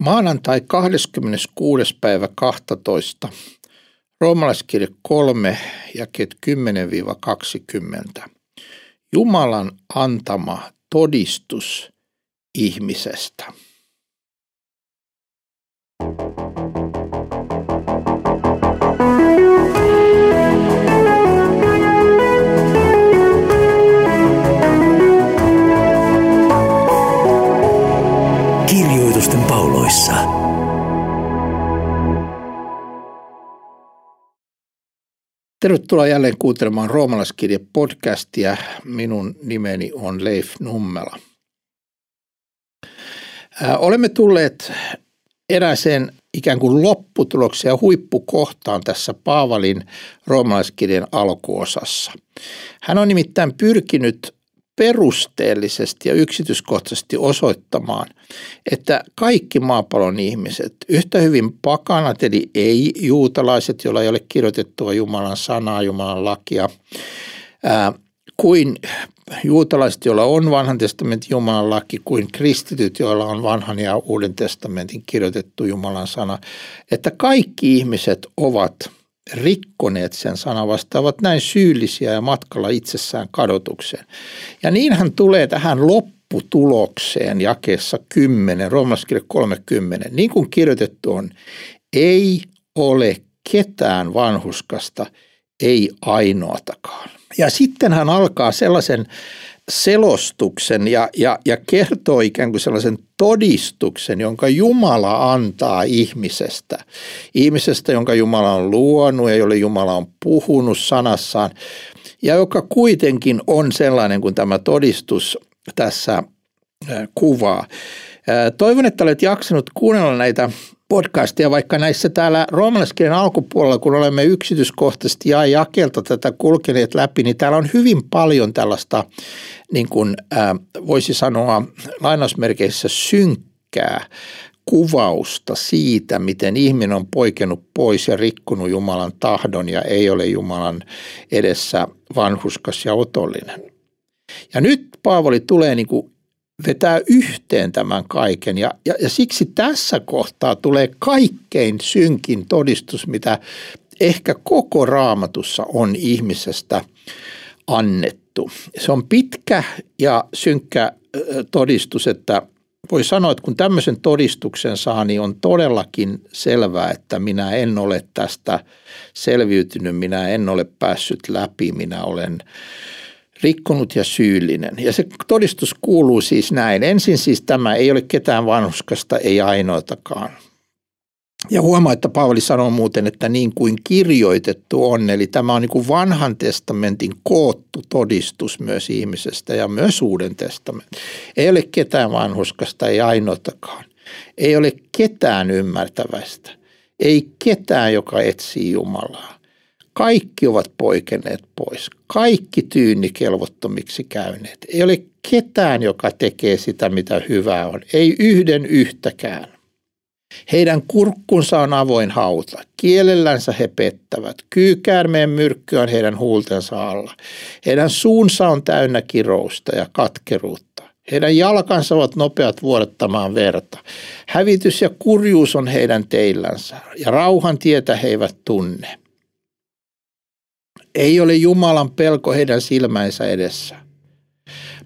Maanantai 26. päivä 12. Roomalaiskirja 3 ja 10-20. Jumalan antama todistus ihmisestä. Kirjoitusten Tervetuloa jälleen kuuntelemaan Roomalaiskirje podcastia. Minun nimeni on Leif Nummela. Olemme tulleet eräseen ikään kuin lopputulokseen ja huippukohtaan tässä Paavalin roomalaiskirjan alkuosassa. Hän on nimittäin pyrkinyt perusteellisesti ja yksityiskohtaisesti osoittamaan, että kaikki maapallon ihmiset, yhtä hyvin pakanat eli ei-juutalaiset, joilla ei ole kirjoitettua Jumalan sanaa, Jumalan lakia, ää, kuin juutalaiset, joilla on vanhan testamentin Jumalan laki, kuin kristityt, joilla on vanhan ja uuden testamentin kirjoitettu Jumalan sana, että kaikki ihmiset ovat – rikkoneet sen sanan vastaavat näin syyllisiä ja matkalla itsessään kadotukseen. Ja niin hän tulee tähän lopputulokseen jakeessa 10, Roomaskirja 30. Niin kuin kirjoitettu on, ei ole ketään vanhuskasta, ei ainoatakaan. Ja sitten hän alkaa sellaisen selostuksen ja, ja, ja kertoo ikään kuin sellaisen todistuksen, jonka Jumala antaa ihmisestä. Ihmisestä, jonka Jumala on luonut ja jolle Jumala on puhunut sanassaan ja joka kuitenkin on sellainen kuin tämä todistus tässä kuvaa. Toivon, että olet jaksanut kuunnella näitä podcastia, vaikka näissä täällä roomalaiskirjan alkupuolella, kun olemme yksityiskohtaisesti ja jakelta tätä kulkeneet läpi, niin täällä on hyvin paljon tällaista, niin kuin äh, voisi sanoa lainausmerkeissä synkkää kuvausta siitä, miten ihminen on poikennut pois ja rikkunut Jumalan tahdon ja ei ole Jumalan edessä vanhuskas ja otollinen. Ja nyt Paavali tulee niin kuin vetää yhteen tämän kaiken ja, ja, ja siksi tässä kohtaa tulee kaikkein synkin todistus, mitä ehkä koko raamatussa on ihmisestä annettu. Se on pitkä ja synkkä todistus, että voi sanoa, että kun tämmöisen todistuksen saa, niin on todellakin selvää, että minä en ole tästä selviytynyt, minä en ole päässyt läpi, minä olen rikkonut ja syyllinen. Ja se todistus kuuluu siis näin. Ensin siis tämä ei ole ketään vanhuskasta, ei ainoatakaan. Ja huomaa, että Paavali sanoo muuten, että niin kuin kirjoitettu on, eli tämä on niin kuin vanhan testamentin koottu todistus myös ihmisestä ja myös uuden testamentin. Ei ole ketään vanhuskasta, ei ainoatakaan. Ei ole ketään ymmärtävästä. Ei ketään, joka etsii Jumalaa. Kaikki ovat poikeneet pois. Kaikki kelvottomiksi käyneet. Ei ole ketään, joka tekee sitä, mitä hyvää on. Ei yhden yhtäkään. Heidän kurkkunsa on avoin hauta. Kielellänsä he pettävät. Kyykäärmeen myrkky on heidän huultensa alla. Heidän suunsa on täynnä kirousta ja katkeruutta. Heidän jalkansa ovat nopeat vuodattamaan verta. Hävitys ja kurjuus on heidän teillänsä, ja rauhan tietä he eivät tunne. Ei ole Jumalan pelko heidän silmänsä edessä.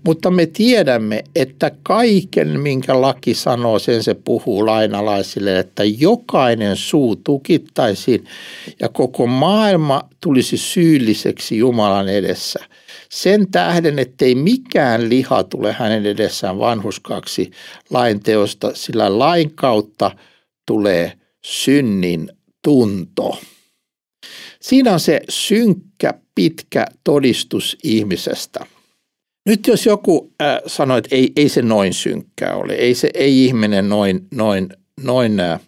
Mutta me tiedämme, että kaiken, minkä laki sanoo, sen se puhuu lainalaisille, että jokainen suu tukittaisiin ja koko maailma tulisi syylliseksi Jumalan edessä. Sen tähden, ettei mikään liha tule hänen edessään vanhuskaksi lain teosta, sillä lain kautta tulee synnin tunto. Siinä on se synkkä, pitkä todistus ihmisestä. Nyt jos joku äh, sanoo, että ei, ei se noin synkkää ole, ei, se, ei ihminen noin, noin, noin äh,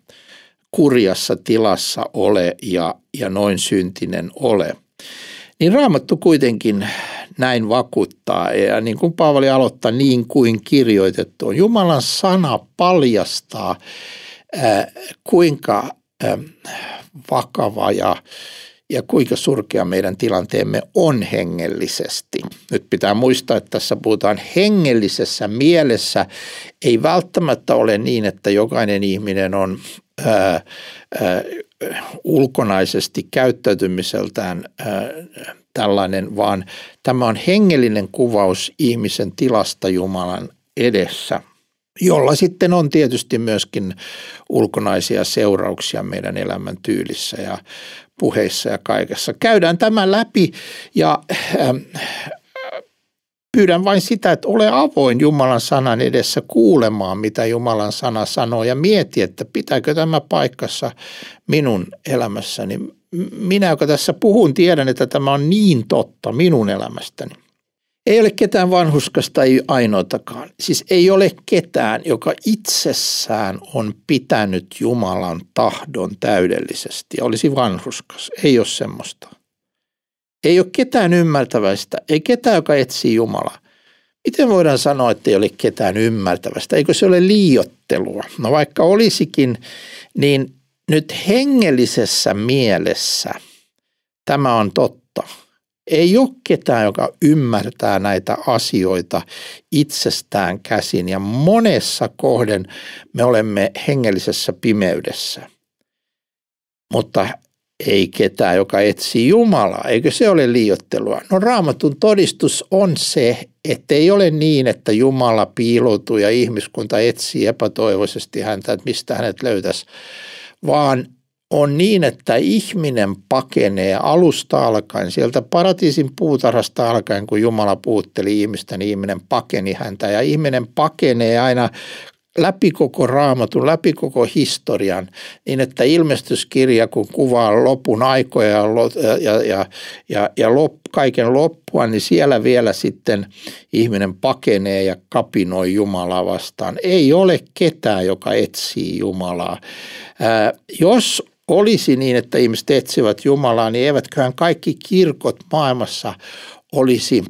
kurjassa tilassa ole ja, ja noin syntinen ole, niin Raamattu kuitenkin näin vakuuttaa. Ja niin kuin Paavali aloittaa, niin kuin kirjoitettu on. Jumalan sana paljastaa, äh, kuinka vakava ja ja kuinka surkea meidän tilanteemme on hengellisesti. Nyt pitää muistaa, että tässä puhutaan hengellisessä mielessä. Ei välttämättä ole niin, että jokainen ihminen on ää, ää, ulkonaisesti käyttäytymiseltään ää, tällainen, vaan tämä on hengellinen kuvaus ihmisen tilasta Jumalan edessä – jolla sitten on tietysti myöskin ulkonaisia seurauksia meidän elämän tyylissä ja puheissa ja kaikessa. Käydään tämä läpi ja äh, pyydän vain sitä, että ole avoin Jumalan sanan edessä kuulemaan, mitä Jumalan sana sanoo ja mieti, että pitääkö tämä paikkassa minun elämässäni. Minä, joka tässä puhun, tiedän, että tämä on niin totta minun elämästäni. Ei ole ketään vanhuskasta, ei ainoatakaan. Siis ei ole ketään, joka itsessään on pitänyt Jumalan tahdon täydellisesti olisi vanhuskas. Ei ole semmoista. Ei ole ketään ymmärtäväistä, ei ketään, joka etsii Jumalaa. Miten voidaan sanoa, että ei ole ketään ymmärtävästä? Eikö se ole liiottelua? No vaikka olisikin, niin nyt hengellisessä mielessä tämä on totta ei ole ketään, joka ymmärtää näitä asioita itsestään käsin ja monessa kohden me olemme hengellisessä pimeydessä. Mutta ei ketään, joka etsii Jumalaa. Eikö se ole liiottelua? No raamatun todistus on se, että ei ole niin, että Jumala piiloutuu ja ihmiskunta etsii epätoivoisesti häntä, että mistä hänet löytäisi, vaan on niin, että ihminen pakenee alusta alkaen, sieltä paratiisin puutarhasta alkaen, kun Jumala puutteli ihmistä, niin ihminen pakeni häntä ja ihminen pakenee aina läpi koko raamatun, läpi koko historian, niin että ilmestyskirja, kun kuvaa lopun aikoja ja, ja, ja, ja, ja lop, kaiken loppua, niin siellä vielä sitten ihminen pakenee ja kapinoi Jumalaa vastaan. Ei ole ketään, joka etsii Jumalaa. Ää, jos olisi niin, että ihmiset etsivät Jumalaa, niin eivätköhän kaikki kirkot maailmassa olisi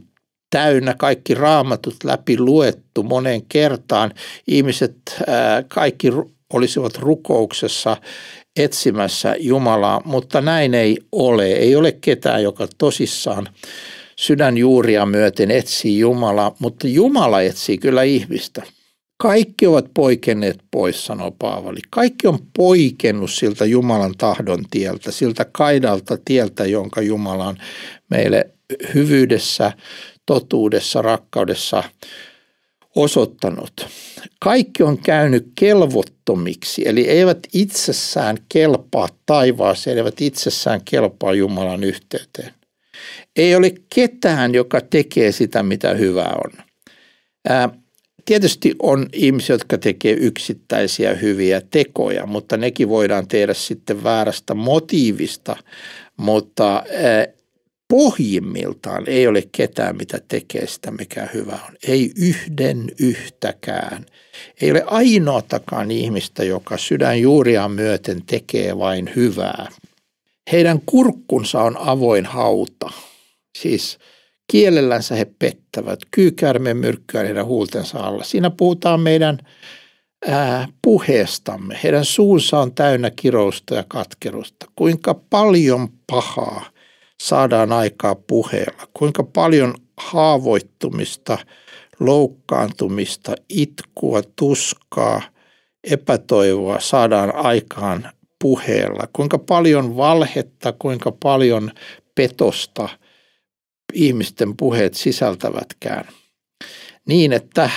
täynnä, kaikki raamatut läpi luettu moneen kertaan. Ihmiset kaikki olisivat rukouksessa etsimässä Jumalaa, mutta näin ei ole. Ei ole ketään, joka tosissaan sydänjuuria myöten etsii Jumalaa, mutta Jumala etsii kyllä ihmistä. Kaikki ovat poikenneet pois, sanoo Paavali. Kaikki on poikennut siltä Jumalan tahdon tieltä, siltä kaidalta tieltä, jonka Jumala on meille hyvyydessä, totuudessa, rakkaudessa osoittanut. Kaikki on käynyt kelvottomiksi, eli eivät itsessään kelpaa taivaaseen, eivät itsessään kelpaa Jumalan yhteyteen. Ei ole ketään, joka tekee sitä, mitä hyvää on. Ää, Tietysti on ihmisiä, jotka tekee yksittäisiä hyviä tekoja, mutta nekin voidaan tehdä sitten väärästä motiivista, mutta pohjimmiltaan ei ole ketään, mitä tekee sitä, mikä hyvä on. Ei yhden yhtäkään. Ei ole ainoatakaan ihmistä, joka sydän juuriaan myöten tekee vain hyvää. Heidän kurkkunsa on avoin hauta. Siis – Kielellänsä he pettävät, kyykärmen myrkkyä heidän huultensa alla. Siinä puhutaan meidän ää, puheestamme. Heidän suunsa on täynnä kirousta ja katkerusta. Kuinka paljon pahaa saadaan aikaa puheella. Kuinka paljon haavoittumista, loukkaantumista, itkua, tuskaa, epätoivoa saadaan aikaan puheella. Kuinka paljon valhetta, kuinka paljon petosta – ihmisten puheet sisältävätkään. Niin, että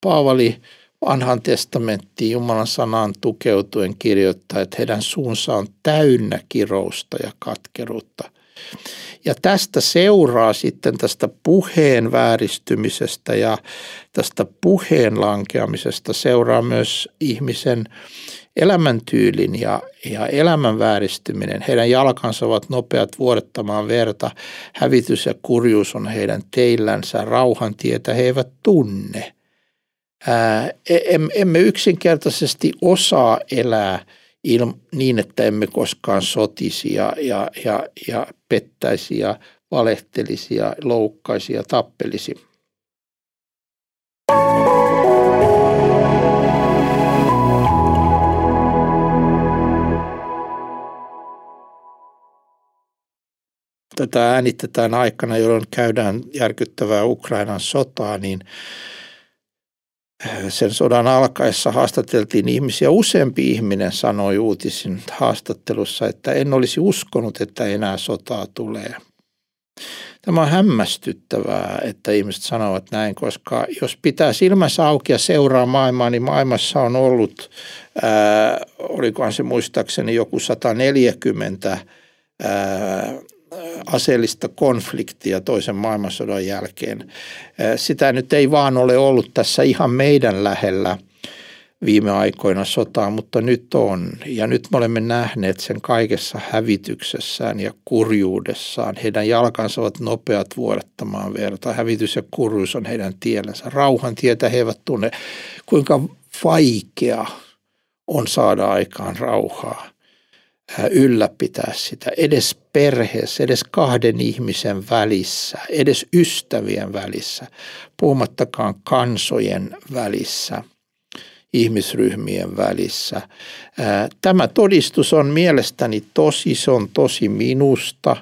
Paavali vanhan testamenttiin Jumalan sanaan tukeutuen kirjoittaa, että heidän suunsa on täynnä kirousta ja katkeruutta. Ja tästä seuraa sitten tästä puheen vääristymisestä ja tästä puheen lankeamisesta seuraa myös ihmisen elämäntyylin ja, ja elämän vääristyminen. Heidän jalkansa ovat nopeat vuodettamaan verta. Hävitys ja kurjuus on heidän teillänsä. Rauhan tietä he eivät tunne. Ää, e, emme yksinkertaisesti osaa elää ilm, niin, että emme koskaan sotisi ja, ja, ja, ja pettäisi ja valehtelisi ja loukkaisi ja tappelisi. Tätä äänitetään aikana, jolloin käydään järkyttävää Ukrainan sotaa, niin sen sodan alkaessa haastateltiin ihmisiä. Useampi ihminen sanoi uutisin haastattelussa, että en olisi uskonut, että enää sotaa tulee. Tämä on hämmästyttävää, että ihmiset sanovat näin, koska jos pitää silmänsä auki ja seuraa maailmaa, niin maailmassa on ollut, ää, olikohan se muistaakseni joku 140 ää, aseellista konfliktia toisen maailmansodan jälkeen. Sitä nyt ei vaan ole ollut tässä ihan meidän lähellä – viime aikoina sotaa, mutta nyt on. Ja nyt me olemme nähneet sen kaikessa hävityksessään ja kurjuudessaan. Heidän jalkansa ovat nopeat vuodattamaan verta. Hävitys ja kurjuus on heidän tiellensä. Rauhan tietä he eivät tunne. Kuinka vaikea on saada aikaan rauhaa, ylläpitää sitä edes perheessä, edes kahden ihmisen välissä, edes ystävien välissä, puhumattakaan kansojen välissä – ihmisryhmien välissä. Tämä todistus on mielestäni tosi, se on tosi minusta,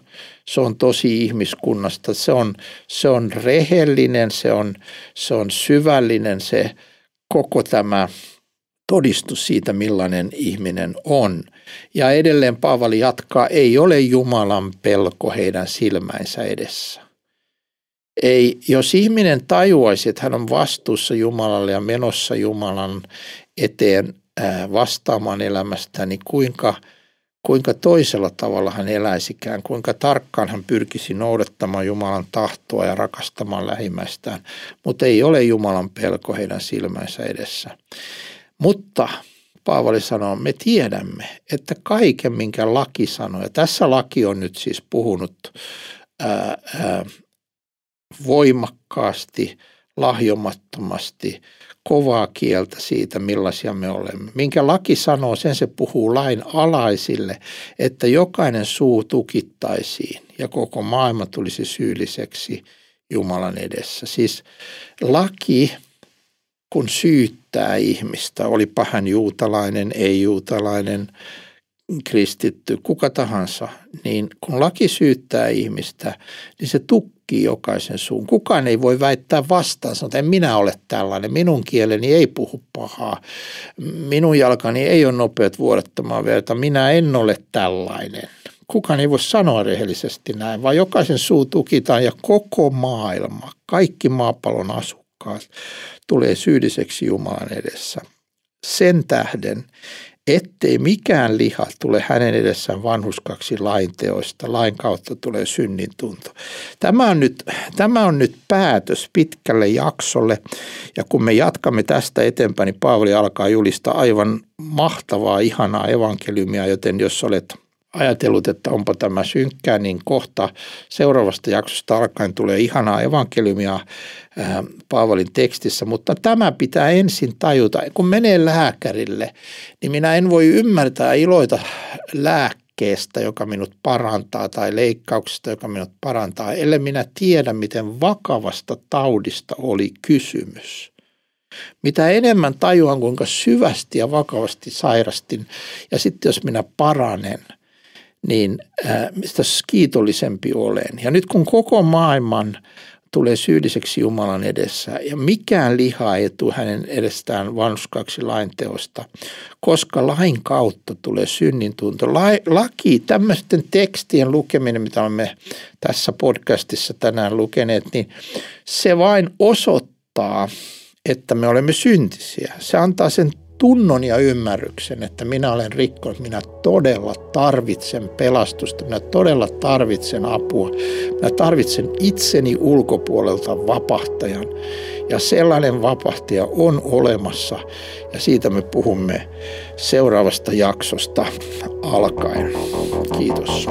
se on tosi ihmiskunnasta, se on, se on rehellinen, se on, se on syvällinen se koko tämä todistus siitä, millainen ihminen on. Ja edelleen Paavali jatkaa, ei ole Jumalan pelko heidän silmäinsä edessä. Ei, jos ihminen tajuaisi, että hän on vastuussa Jumalalle ja menossa Jumalan eteen vastaamaan elämästä, niin kuinka, kuinka toisella tavalla hän eläisikään, kuinka tarkkaan hän pyrkisi noudattamaan Jumalan tahtoa ja rakastamaan lähimmäistään, mutta ei ole Jumalan pelko heidän silmänsä edessä. Mutta Paavali sanoo, me tiedämme, että kaiken, minkä laki sanoo, ja tässä laki on nyt siis puhunut ää, ää, voimakkaasti, lahjomattomasti, kovaa kieltä siitä, millaisia me olemme. Minkä laki sanoo, sen se puhuu lain alaisille, että jokainen suu tukittaisiin ja koko maailma tulisi syylliseksi Jumalan edessä. Siis laki, kun syyttää ihmistä, olipa hän juutalainen, ei-juutalainen, kristitty, kuka tahansa, niin kun laki syyttää ihmistä, niin se tukkii jokaisen suun. Kukaan ei voi väittää vastaan, sanoa, että en minä ole tällainen, minun kieleni ei puhu pahaa, minun jalkani ei ole nopeat vuodattamaan verta, minä en ole tällainen. Kukaan ei voi sanoa rehellisesti näin, vaan jokaisen suu tukitaan ja koko maailma, kaikki maapallon asukkaat tulee syylliseksi Jumalan edessä. Sen tähden ettei mikään liha tule hänen edessään vanhuskaksi lain teoista. Lain kautta tulee synnin tunto. Tämä on, nyt, tämä on nyt päätös pitkälle jaksolle ja kun me jatkamme tästä eteenpäin, niin Paavali alkaa julistaa aivan mahtavaa, ihanaa evankeliumia, joten jos olet ajatellut, että onpa tämä synkkää, niin kohta seuraavasta jaksosta alkaen tulee ihanaa evankeliumia äh, Paavalin tekstissä, mutta tämä pitää ensin tajuta. Kun menee lääkärille, niin minä en voi ymmärtää iloita lääkkeestä, joka minut parantaa, tai leikkauksesta, joka minut parantaa, ellei minä tiedä, miten vakavasta taudista oli kysymys. Mitä enemmän tajuan, kuinka syvästi ja vakavasti sairastin, ja sitten jos minä paranen – niin mistä kiitollisempi olen. Ja nyt kun koko maailman tulee syylliseksi Jumalan edessä ja mikään liha ei tule hänen edestään vanhuskaksi lainteosta, koska lain kautta tulee synnin tunto. Laki, tämmöisten tekstien lukeminen, mitä olemme tässä podcastissa tänään lukeneet, niin se vain osoittaa, että me olemme syntisiä. Se antaa sen tunnon ja ymmärryksen, että minä olen rikkonut, minä todella tarvitsen pelastusta, minä todella tarvitsen apua, minä tarvitsen itseni ulkopuolelta vapahtajan. Ja sellainen vapahtaja on olemassa ja siitä me puhumme seuraavasta jaksosta alkaen. Kiitos.